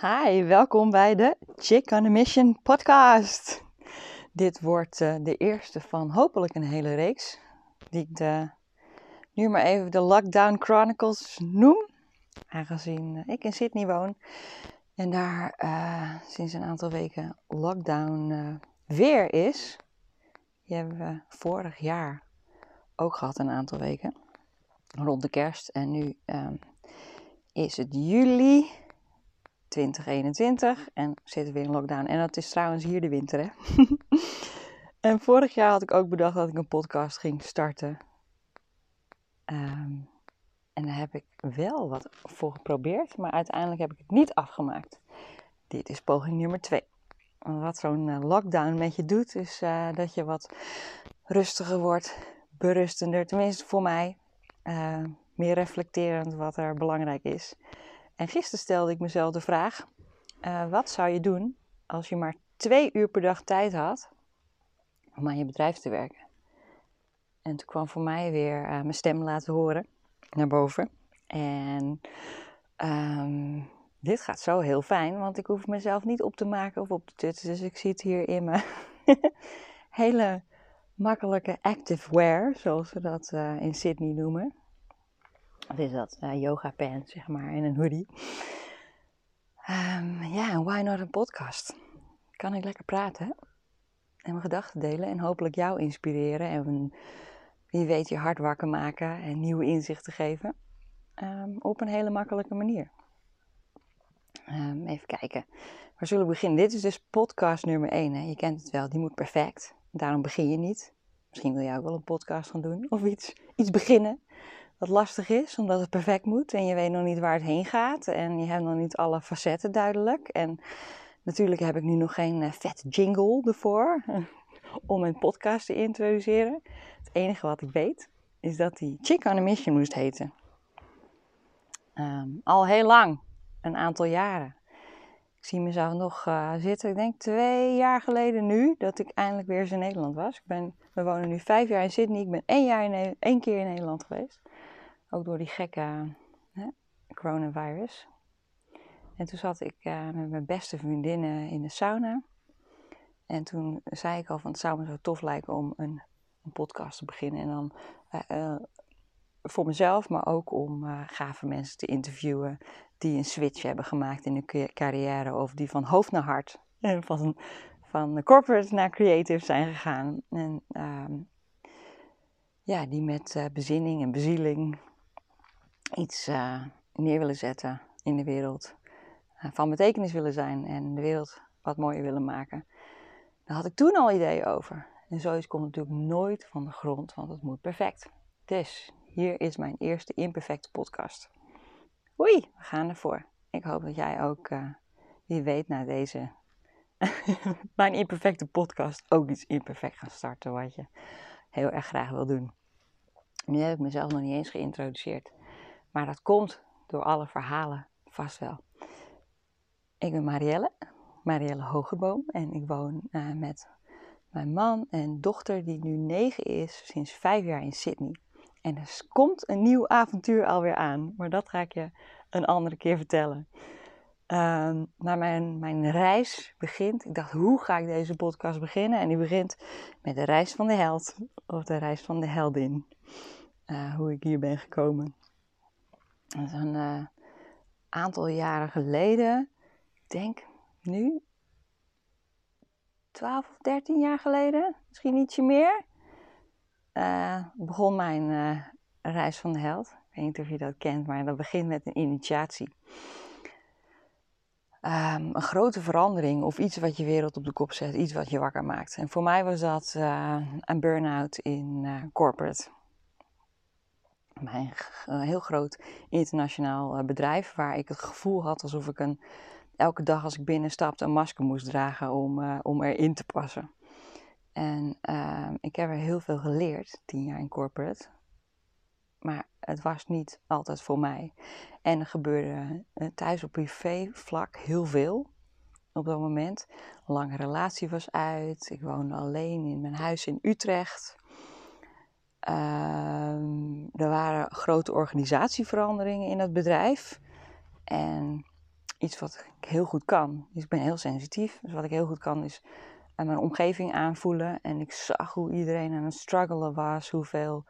Hi, welkom bij de Chick on a Mission podcast. Dit wordt uh, de eerste van hopelijk een hele reeks, die ik de, nu maar even de Lockdown Chronicles noem. Aangezien ik in Sydney woon en daar uh, sinds een aantal weken lockdown weer is. Die hebben we vorig jaar ook gehad, een aantal weken, rond de kerst. En nu um, is het juli 2021 en zitten we in lockdown. En dat is trouwens hier de winter, hè? en vorig jaar had ik ook bedacht dat ik een podcast ging starten. Um, en daar heb ik wel wat voor geprobeerd, maar uiteindelijk heb ik het niet afgemaakt. Dit is poging nummer 2. Wat zo'n uh, lockdown met je doet, is uh, dat je wat rustiger wordt, berustender, tenminste voor mij. Uh, meer reflecterend wat er belangrijk is. En gisteren stelde ik mezelf de vraag: uh, wat zou je doen als je maar twee uur per dag tijd had om aan je bedrijf te werken? En toen kwam voor mij weer uh, mijn stem laten horen naar boven. En um, dit gaat zo heel fijn, want ik hoef mezelf niet op te maken of op te tutsen. Dus ik zit hier in mijn hele makkelijke active wear, zoals we dat uh, in Sydney noemen. Wat is dat? Uh, yoga pants, zeg maar, en een hoodie. Um, ja, en why not een podcast? Kan ik lekker praten en mijn gedachten delen en hopelijk jou inspireren en wie weet je hart wakker maken en nieuwe inzichten geven um, op een hele makkelijke manier. Um, even kijken, waar zullen we beginnen? Dit is dus podcast nummer 1. Hè? Je kent het wel, die moet perfect. Daarom begin je niet. Misschien wil jij ook wel een podcast gaan doen of iets, iets beginnen wat lastig is, omdat het perfect moet en je weet nog niet waar het heen gaat en je hebt nog niet alle facetten duidelijk. En natuurlijk heb ik nu nog geen uh, vet jingle ervoor om een podcast te introduceren. Het enige wat ik weet is dat die Chick on a Mission moest heten. Um, al heel lang, een aantal jaren. Ik zie mezelf nog uh, zitten, ik denk twee jaar geleden nu, dat ik eindelijk weer eens in Nederland was. Ik ben, we wonen nu vijf jaar in Sydney, ik ben één, jaar één keer in Nederland geweest. Ook door die gekke hè, coronavirus. En toen zat ik uh, met mijn beste vriendinnen in de sauna. En toen zei ik al van het zou me zo tof lijken om een, een podcast te beginnen. En dan uh, uh, voor mezelf, maar ook om gave mensen te interviewen die een switch hebben gemaakt in hun carrière. Of die van hoofd naar hart, en van, van corporate naar creative zijn gegaan. En ehm, ja, die met bezinning en bezieling iets uh, neer willen zetten in de wereld. Uh, van betekenis willen zijn en de wereld wat mooier willen maken. Daar had ik toen al ideeën over. En zoiets komt natuurlijk nooit van de grond, want het moet perfect. Dus hier is mijn eerste imperfecte podcast. Oei, we gaan ervoor. Ik hoop dat jij ook, uh, wie weet, na deze mijn imperfecte podcast ook iets imperfect gaat starten wat je heel erg graag wil doen. Nu heb ik mezelf nog niet eens geïntroduceerd. Maar dat komt door alle verhalen vast wel. Ik ben Marielle, Marielle Hogerboom. En ik woon uh, met mijn man en dochter, die nu negen is, sinds vijf jaar in Sydney. En er komt een nieuw avontuur alweer aan. Maar dat ga ik je een andere keer vertellen. Uh, maar mijn, mijn reis begint. Ik dacht, hoe ga ik deze podcast beginnen? En die begint met de reis van de held. Of de reis van de heldin. Uh, hoe ik hier ben gekomen. Een uh, aantal jaren geleden, ik denk nu 12 of 13 jaar geleden, misschien ietsje meer, uh, begon mijn uh, reis van de held. Ik weet niet of je dat kent, maar dat begint met een initiatie. Um, een grote verandering of iets wat je wereld op de kop zet, iets wat je wakker maakt. En voor mij was dat een burn-out in corporate mijn een heel groot internationaal eh, bedrijf waar ik het gevoel had alsof ik een, elke dag als ik binnenstapte een masker moest dragen om, uh, om erin te passen. En uh, ik heb er heel veel geleerd, tien jaar in corporate. Maar het was niet altijd voor mij. En er gebeurde thuis op privé vlak heel veel op dat moment. Lange relatie was uit. Ik woonde alleen in mijn huis in Utrecht. Uh, er waren grote organisatieveranderingen in het bedrijf. En iets wat ik heel goed kan. Dus ik ben heel sensitief. Dus wat ik heel goed kan is mijn omgeving aanvoelen. En ik zag hoe iedereen aan het struggelen was. Hoeveel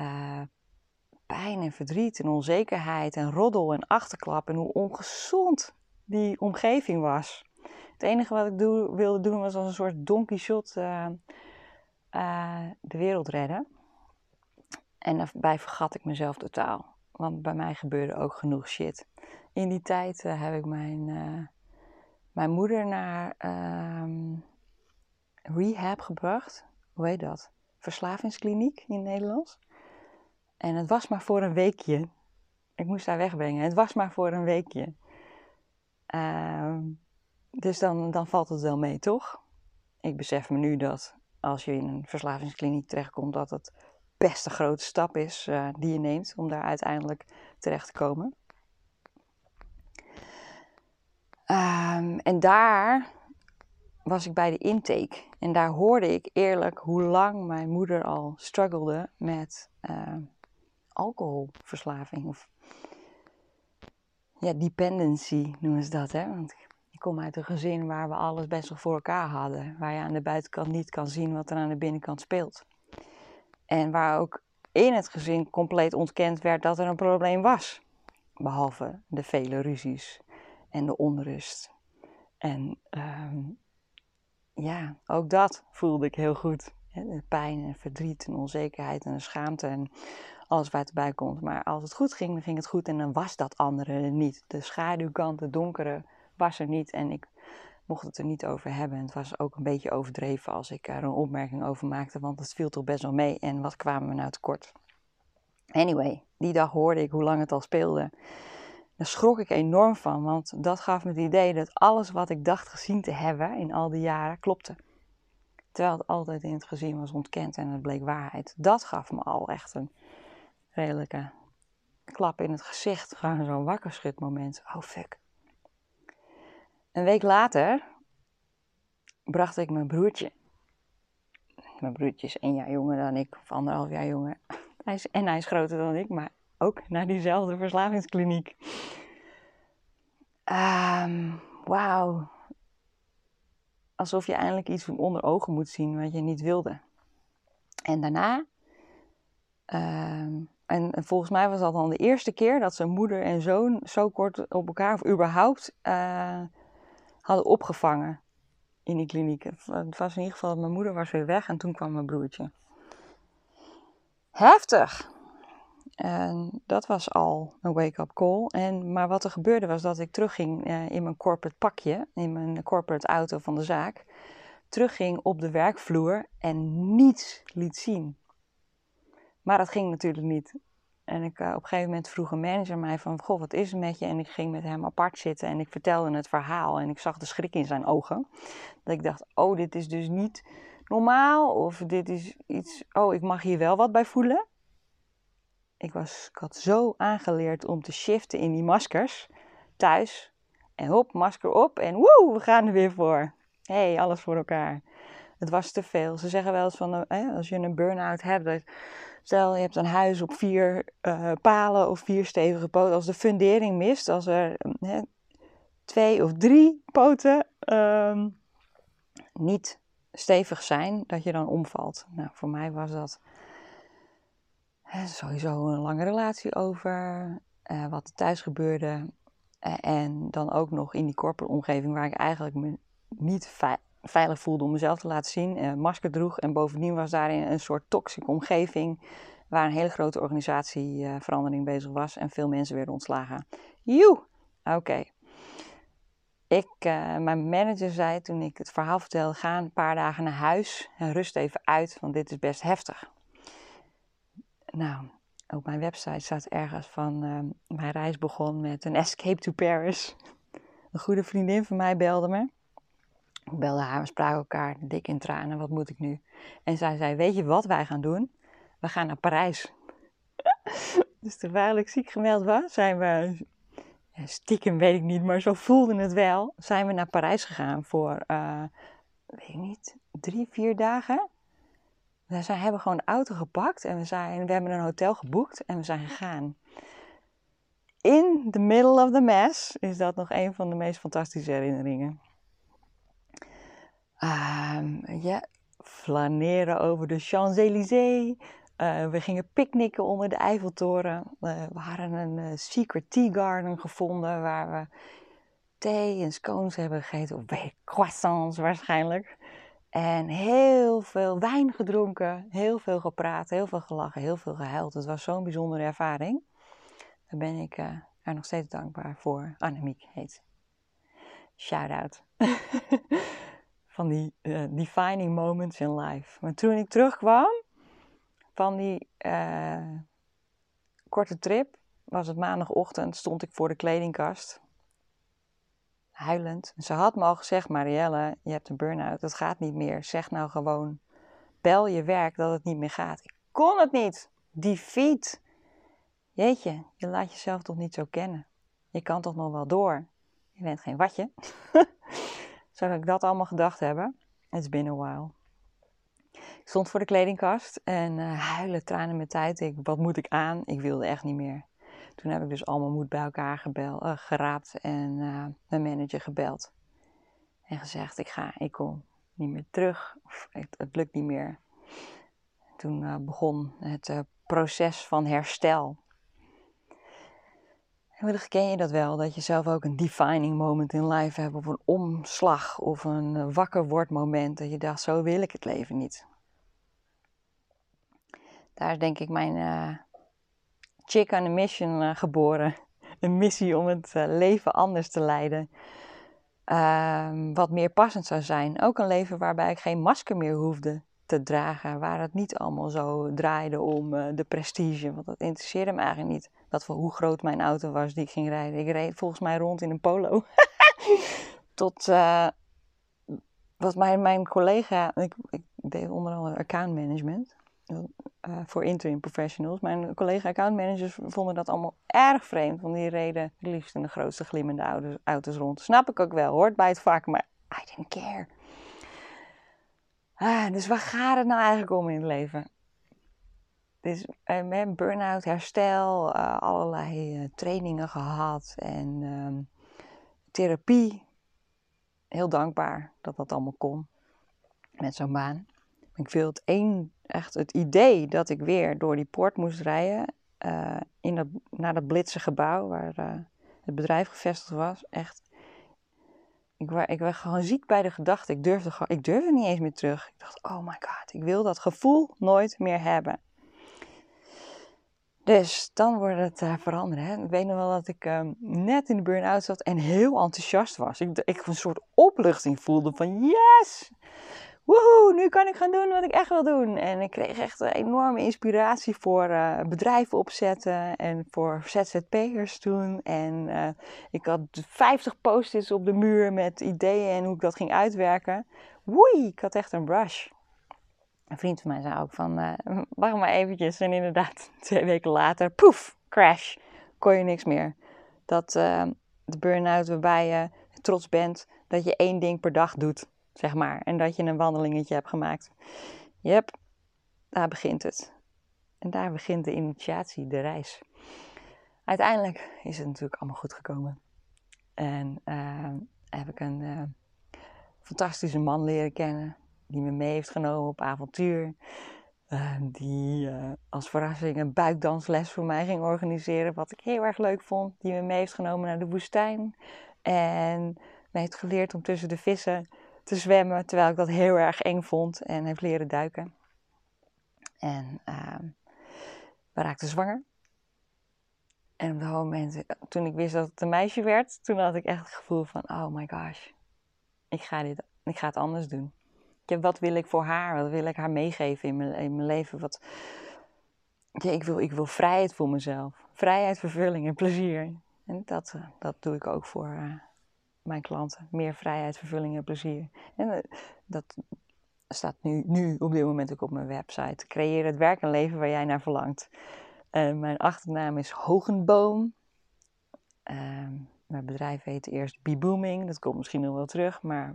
uh, pijn en verdriet en onzekerheid en roddel en achterklap. En hoe ongezond die omgeving was. Het enige wat ik wilde doen was als een soort Don Quixote uh, uh, de wereld redden. En daarbij vergat ik mezelf totaal. Want bij mij gebeurde ook genoeg shit. In die tijd uh, heb ik mijn, uh, mijn moeder naar uh, rehab gebracht. Hoe heet dat? Verslavingskliniek in Nederlands. En het was maar voor een weekje. Ik moest haar wegbrengen. Het was maar voor een weekje. Ehm, dus dan, dan valt het wel mee, toch? Ik besef me nu dat als je in een verslavingskliniek terechtkomt, dat het best een grote stap is uh, die je neemt om daar uiteindelijk terecht te komen. Um, en daar was ik bij de intake. En daar hoorde ik eerlijk hoe lang mijn moeder al struggelde met uh, alcoholverslaving. Of ja, dependency noemen ze dat. Hè? Want ik kom uit een gezin waar we alles best wel voor elkaar hadden. Waar je aan de buitenkant niet kan zien wat er aan de binnenkant speelt. En waar ook in het gezin compleet ontkend werd dat er een probleem was. Behalve de vele ruzies en de onrust. En um, ja, ook dat voelde ik heel goed. De pijn en verdriet en onzekerheid en de schaamte en alles wat erbij komt. Maar als het goed ging, dan ging het goed en dan was dat andere niet. De schaduwkant, het donkere, was er niet. En ik mocht het er niet over hebben. En het was ook een beetje overdreven als ik er een opmerking over maakte, want het viel toch best wel mee. En wat kwamen we nou tekort? Anyway, die dag hoorde ik hoe lang het al speelde. Daar schrok ik enorm van, want dat gaf me het idee dat alles wat ik dacht gezien te hebben in al die jaren klopte. Terwijl het altijd in het gezin was ontkend en het bleek waarheid. Dat gaf me al echt een redelijke klap in het gezicht. Gewoon zo'n wakkerschutmoment. Oh fuck. Een week later bracht ik mijn broertje. Mijn broertje is één jaar jonger dan ik, of anderhalf jaar jonger. Hij is, en hij is groter dan ik, maar ook naar diezelfde verslavingskliniek. Um, Wauw. Alsof je eindelijk iets onder ogen moet zien wat je niet wilde. En daarna, um, en, en, volgens mij was dat dan de eerste keer dat zijn moeder en zoon zo kort op elkaar, of überhaupt, uh, hadden opgevangen in die kliniek. Het was in ieder geval, mijn moeder was weer weg en toen kwam mijn broertje. Heftig! En dat was al een wake-up call. En, maar wat er gebeurde was dat ik terugging uh, in mijn corporate pakje, in mijn corporate auto van de zaak, terugging op de werkvloer en niets liet zien. Maar dat ging natuurlijk niet. En ik, uh, op een gegeven moment vroeg een manager mij van, goh, wat is er met je? En ik ging met hem apart zitten en ik vertelde het verhaal en ik zag de schrik in zijn ogen. Dat ik dacht, oh, dit is dus niet normaal of dit is iets, oh, ik mag hier wel wat bij voelen. Ik, was, had zo aangeleerd om te shiften in die maskers thuis. En hop, masker op en woe, we gaan er weer voor. Hey, alles voor elkaar. Het was te veel. Ze zeggen wel eens van, eh, als je een burn-out hebt, stel je hebt een huis op vier uh, palen of vier stevige poten. Als de fundering mist, als er uh, twee of drie poten uh, niet stevig zijn, dat je dan omvalt. Nou, voor mij was dat sowieso een lange relatie over, uh, wat er thuis gebeurde. En dan ook nog in die corporate omgeving waar ik eigenlijk me niet veilig voelde om mezelf te laten zien. Uh, masker droeg en bovendien was daarin een soort toxische omgeving waar een hele grote organisatieverandering bezig was en veel mensen werden ontslagen. Joe! Oké. Ik, mijn manager zei toen ik het verhaal vertelde, ga een paar dagen naar huis en rust even uit, want dit is best heftig. Nou, op mijn website staat ergens van uh, mijn reis begon met een escape to Paris. Een goede vriendin van mij belde me. Ik belde haar, we spraken elkaar dik in tranen, wat moet ik nu? En zij zei, weet je wat wij gaan doen? We gaan naar Parijs. dus terwijl ik ziek gemeld was, zijn we, stiekem weet ik niet, maar zo voelde het wel, zijn we naar Parijs gegaan voor, uh, weet ik niet, drie, vier dagen. We zijn, hebben gewoon de auto gepakt en we, zijn, we hebben een hotel geboekt en we zijn gegaan. in the middle of the mess is dat nog een van de meest fantastische herinneringen. Um, ja, flaneren over de Champs-Élysées. Uh, we gingen picknicken onder de Eiffeltoren. Uh, we hadden een uh, secret tea garden gevonden waar we thee en scones hebben gegeten. Of croissants waarschijnlijk. En heel veel wijn gedronken, heel veel gepraat, heel veel gelachen, heel veel gehuild. Het was zo'n bijzondere ervaring. Daar ben ik er nog steeds dankbaar voor. Annemiek heet Shout out. van die uh, defining moments in life. Maar toen ik terugkwam van die uh, korte trip, was het maandagochtend, stond ik voor de kledingkast huilend. Ze had me al gezegd, Marielle, je hebt een burn-out, dat gaat niet meer. Zeg nou gewoon, bel je werk dat het niet meer gaat. Ik kon het niet. Defeat. Jeetje, je laat jezelf toch niet zo kennen. Je kan toch nog wel door. Je bent geen watje. Zou ik dat allemaal gedacht hebben? It's been a while. Ik stond voor de kledingkast en uh, huilen, tranen met tijd. Ik, wat moet ik aan? Ik wilde echt niet meer. Toen heb ik dus allemaal moed bij elkaar gebeld, uh, geraapt en uh, mijn manager gebeld. En gezegd, ik ga, ik kom niet meer terug, of het, lukt niet meer. Toen begon het proces van herstel. Wellicht ken je dat wel, dat je zelf ook een defining moment in life hebt, of een omslag, of een wakker word moment, dat je dacht, zo wil ik het leven niet. Daar is denk ik mijn chick on a mission uh, geboren. Een missie om het leven anders te leiden. Uh, wat meer passend zou zijn. Ook een leven waarbij ik geen masker meer hoefde te dragen. Waar het niet allemaal zo draaide om uh, de prestige. Want dat interesseerde me eigenlijk niet. Dat voor hoe groot mijn auto was die ik ging rijden. Ik reed volgens mij rond in een polo. Tot wat mijn, mijn collega. Ik, ik deed onder andere account management. Uh, voor interim professionals. Mijn collega accountmanagers vonden dat allemaal erg vreemd. Want die reden liefst in de grootste glimmende auto's, auto's rond. Snap ik ook wel, hoort bij het vak, maar I didn't care. Ah, dus waar gaat het nou eigenlijk om in het leven? Dus met burn-out, herstel, uh, allerlei uh, trainingen gehad en ehm, therapie. Heel dankbaar dat dat allemaal kon met zo'n baan. Ik viel het één, echt het idee dat ik weer door die poort moest rijden. In dat, naar dat blitse gebouw waar het bedrijf gevestigd was. Echt. Ik, ik werd gewoon ziek bij de gedachte. Ik durfde, ik durfde niet eens meer terug. Ik dacht, oh my god, ik wil dat gevoel nooit meer hebben. Dus dan wordt het uh, veranderen. Hè? Ik weet nog wel dat ik uh, net in de burn-out zat en heel enthousiast was. Ik, ik een soort opluchting voelde van yes! Woehoe, nu kan ik gaan doen wat ik echt wil doen. En ik kreeg echt een enorme inspiratie voor uh, bedrijven opzetten en voor ZZP'ers doen. En uh, ik had 50 post-its op de muur met ideeën en hoe ik dat ging uitwerken. Woei, ik had echt een rush. Een vriend van mij zei ook van, uh, wacht maar eventjes. En inderdaad, twee weken later, poef, crash, kon je niks meer. Dat de burn-out waarbij je trots bent dat je één ding per dag doet zeg maar. En dat je een wandelingetje hebt gemaakt. Yep, daar begint het. En daar begint de initiatie, de reis. Uiteindelijk is het natuurlijk allemaal goed gekomen. En uh, heb ik een uh, fantastische man leren kennen. Die me mee heeft genomen op avontuur. Uh, die als verrassing een buikdansles voor mij ging organiseren. Wat ik heel erg leuk vond. Die me mee heeft genomen naar de woestijn. En me heeft geleerd om tussen de vissen te zwemmen, terwijl ik dat heel erg eng vond en heb leren duiken. En uh, we raakten zwanger. En op dat moment, toen ik wist dat het een meisje werd, toen had ik echt het gevoel van, oh my gosh, ik ga, dit, ik ga het anders doen. Wat wil ik voor haar? Wat wil ik haar meegeven in mijn, in mijn leven? Wat, ja, ik, wil, ik wil vrijheid voor mezelf. Vrijheid, vervulling en plezier. En dat, eh, dat doe ik ook voor, uh, mijn klanten. Meer vrijheid, vervulling en plezier. En eh, dat staat nu, nu op dit moment ook op mijn website. Creëer het werk en leven waar jij naar verlangt. Uh, mijn achternaam is Hogenboom. Uh, mijn bedrijf heet eerst Be Booming. Dat komt misschien nog wel terug. Maar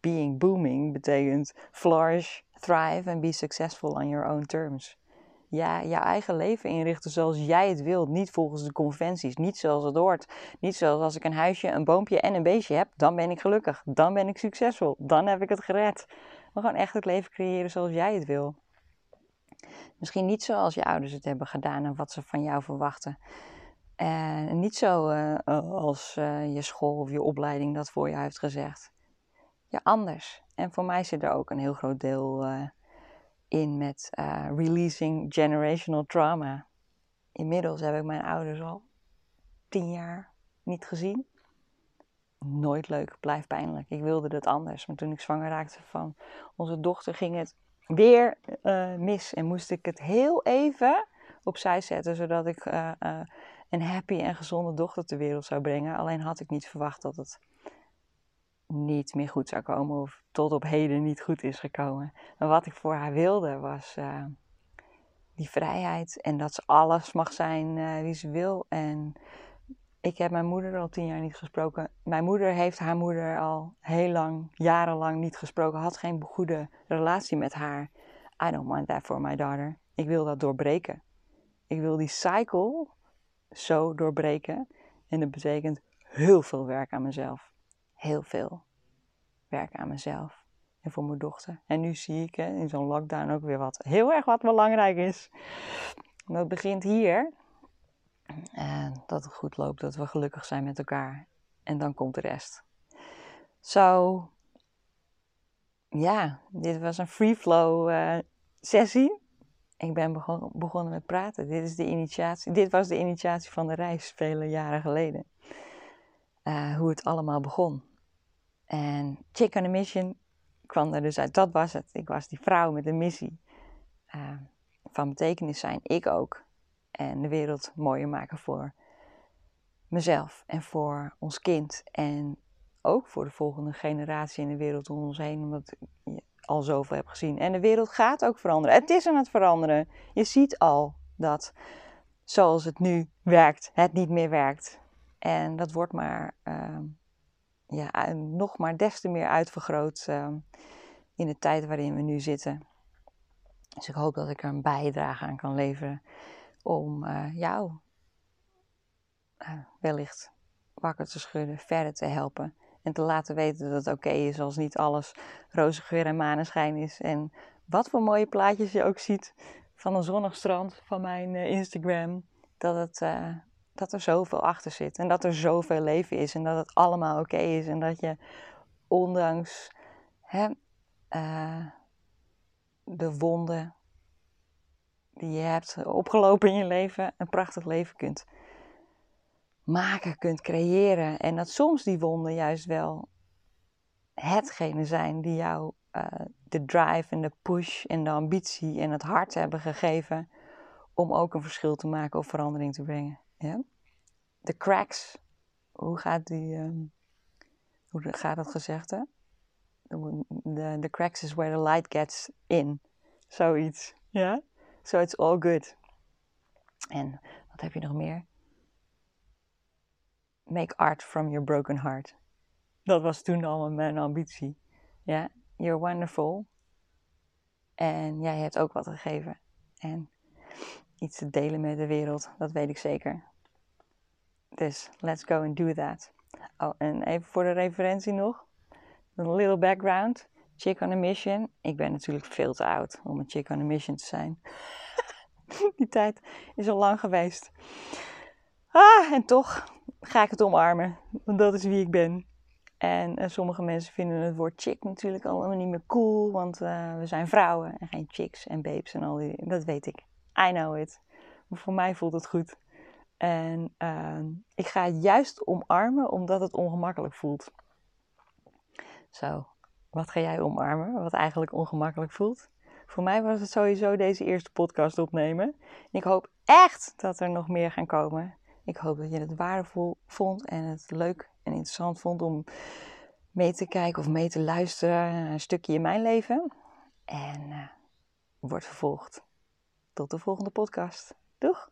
being booming betekent flourish, thrive and be successful on your own terms. Ja, jouw eigen leven inrichten zoals jij het wilt. Niet volgens de conventies, niet zoals het hoort. Niet zoals als ik een huisje, een boompje en een beestje heb, dan ben ik gelukkig. Dan ben ik succesvol. Dan heb ik het gered. Maar gewoon echt het leven creëren zoals jij het wil. Misschien niet zoals je ouders het hebben gedaan en wat ze van jou verwachten. En niet zo uh, als uh, je school of je opleiding dat voor je heeft gezegd. Ja, anders. En voor mij zit er ook een heel groot deel uh, in met releasing generational trauma. Inmiddels heb ik mijn ouders al tien jaar niet gezien. Nooit leuk, blijft pijnlijk. Ik wilde dat anders. Maar toen ik zwanger raakte van onze dochter, ging het weer mis. En moest ik het heel even opzij zetten, zodat ik een happy en gezonde dochter ter wereld zou brengen. Alleen had ik niet verwacht dat het niet meer goed zou komen of tot op heden niet goed is gekomen. Maar wat ik voor haar wilde was uh, die vrijheid en dat ze alles mag zijn uh, wie ze wil. En ik heb mijn moeder al tien jaar niet gesproken. Mijn moeder heeft haar moeder al heel lang, jarenlang niet gesproken. Had geen goede relatie met haar. I don't want that for my daughter. Ik wil dat doorbreken. Ik wil die cycle zo doorbreken. En dat betekent heel veel werk aan mezelf. Heel veel werk aan mezelf. En voor mijn dochter. En nu zie ik hè, in zo'n lockdown ook weer wat heel erg wat belangrijk is. dat begint hier. En dat het goed loopt, dat we gelukkig zijn met elkaar. En dan komt de rest. Zo, ja, dit was een free flow uh, sessie ik ben begonnen met praten. Dit, is de initiatie, dit was de initiatie van de reis vele jaren geleden. Uh, hoe het allemaal begon. En Chick on a Mission kwam er dus uit. Dat was het. Ik was die vrouw met een missie. Uh, van betekenis zijn. Ik ook. En de wereld mooier maken voor mezelf en voor ons kind. En ook voor de volgende generatie in de wereld om ons heen. Omdat al zoveel heb gezien. En de wereld gaat ook veranderen. Het is aan het veranderen. Je ziet al dat zoals het nu werkt, het niet meer werkt. En dat wordt maar, uh, ja, nog maar des te meer uitvergroot uh, in de tijd waarin we nu zitten. Dus ik hoop dat ik er een bijdrage aan kan leveren om uh, jou eh, wellicht wakker te schudden, verder te helpen en te laten weten dat het oké is als niet alles roze geur en maneschijn is. En wat voor mooie plaatjes je ook ziet van een zonnig strand van mijn uh, Instagram. Dat, het, dat er zoveel achter zit. En dat er zoveel leven is. En dat het allemaal oké is. En dat je ondanks hè, uh, de wonden die je hebt opgelopen in je leven, een prachtig leven kunt maken kunt creëren. En dat soms die wonden juist wel hetgene zijn die jou uh, de drive en de push en de ambitie en het hart hebben gegeven om ook een verschil te maken of verandering te brengen. Ja? De cracks, hoe gaat die, um, hoe gaat dat gezegd hè? The, the cracks is where the light gets in. Zoiets. Ja? So it's all good. En wat heb je nog meer? make art from your broken heart. Dat was toen al mijn ambitie. Ja, you're wonderful. En jij hebt ook wat gegeven. En iets te delen met de wereld, dat weet ik zeker. Dus let's go and do that. Oh, en even voor de referentie nog. Een little background. Chick on a mission. Ik ben natuurlijk veel te oud om een chick on a mission te zijn. Die tijd is al lang geweest. Ah, en toch ga ik het omarmen. Want dat is wie ik ben. En uh, sommige mensen vinden het woord chick natuurlijk allemaal niet meer cool. Want uh, we zijn vrouwen en geen chicks en babes en al die Dat weet ik. I know it. Voor mij voelt het goed. En uh, ik ga het juist omarmen omdat het ongemakkelijk voelt. Zo, wat ga jij omarmen? Wat eigenlijk ongemakkelijk voelt? Voor mij was het sowieso deze eerste podcast opnemen. En ik hoop echt dat er nog meer gaan komen. Ik hoop dat je het waardevol vond en het leuk en interessant vond om mee te kijken of mee te luisteren een stukje in mijn leven. En uh, wordt vervolgd. Tot de volgende podcast. Doeg!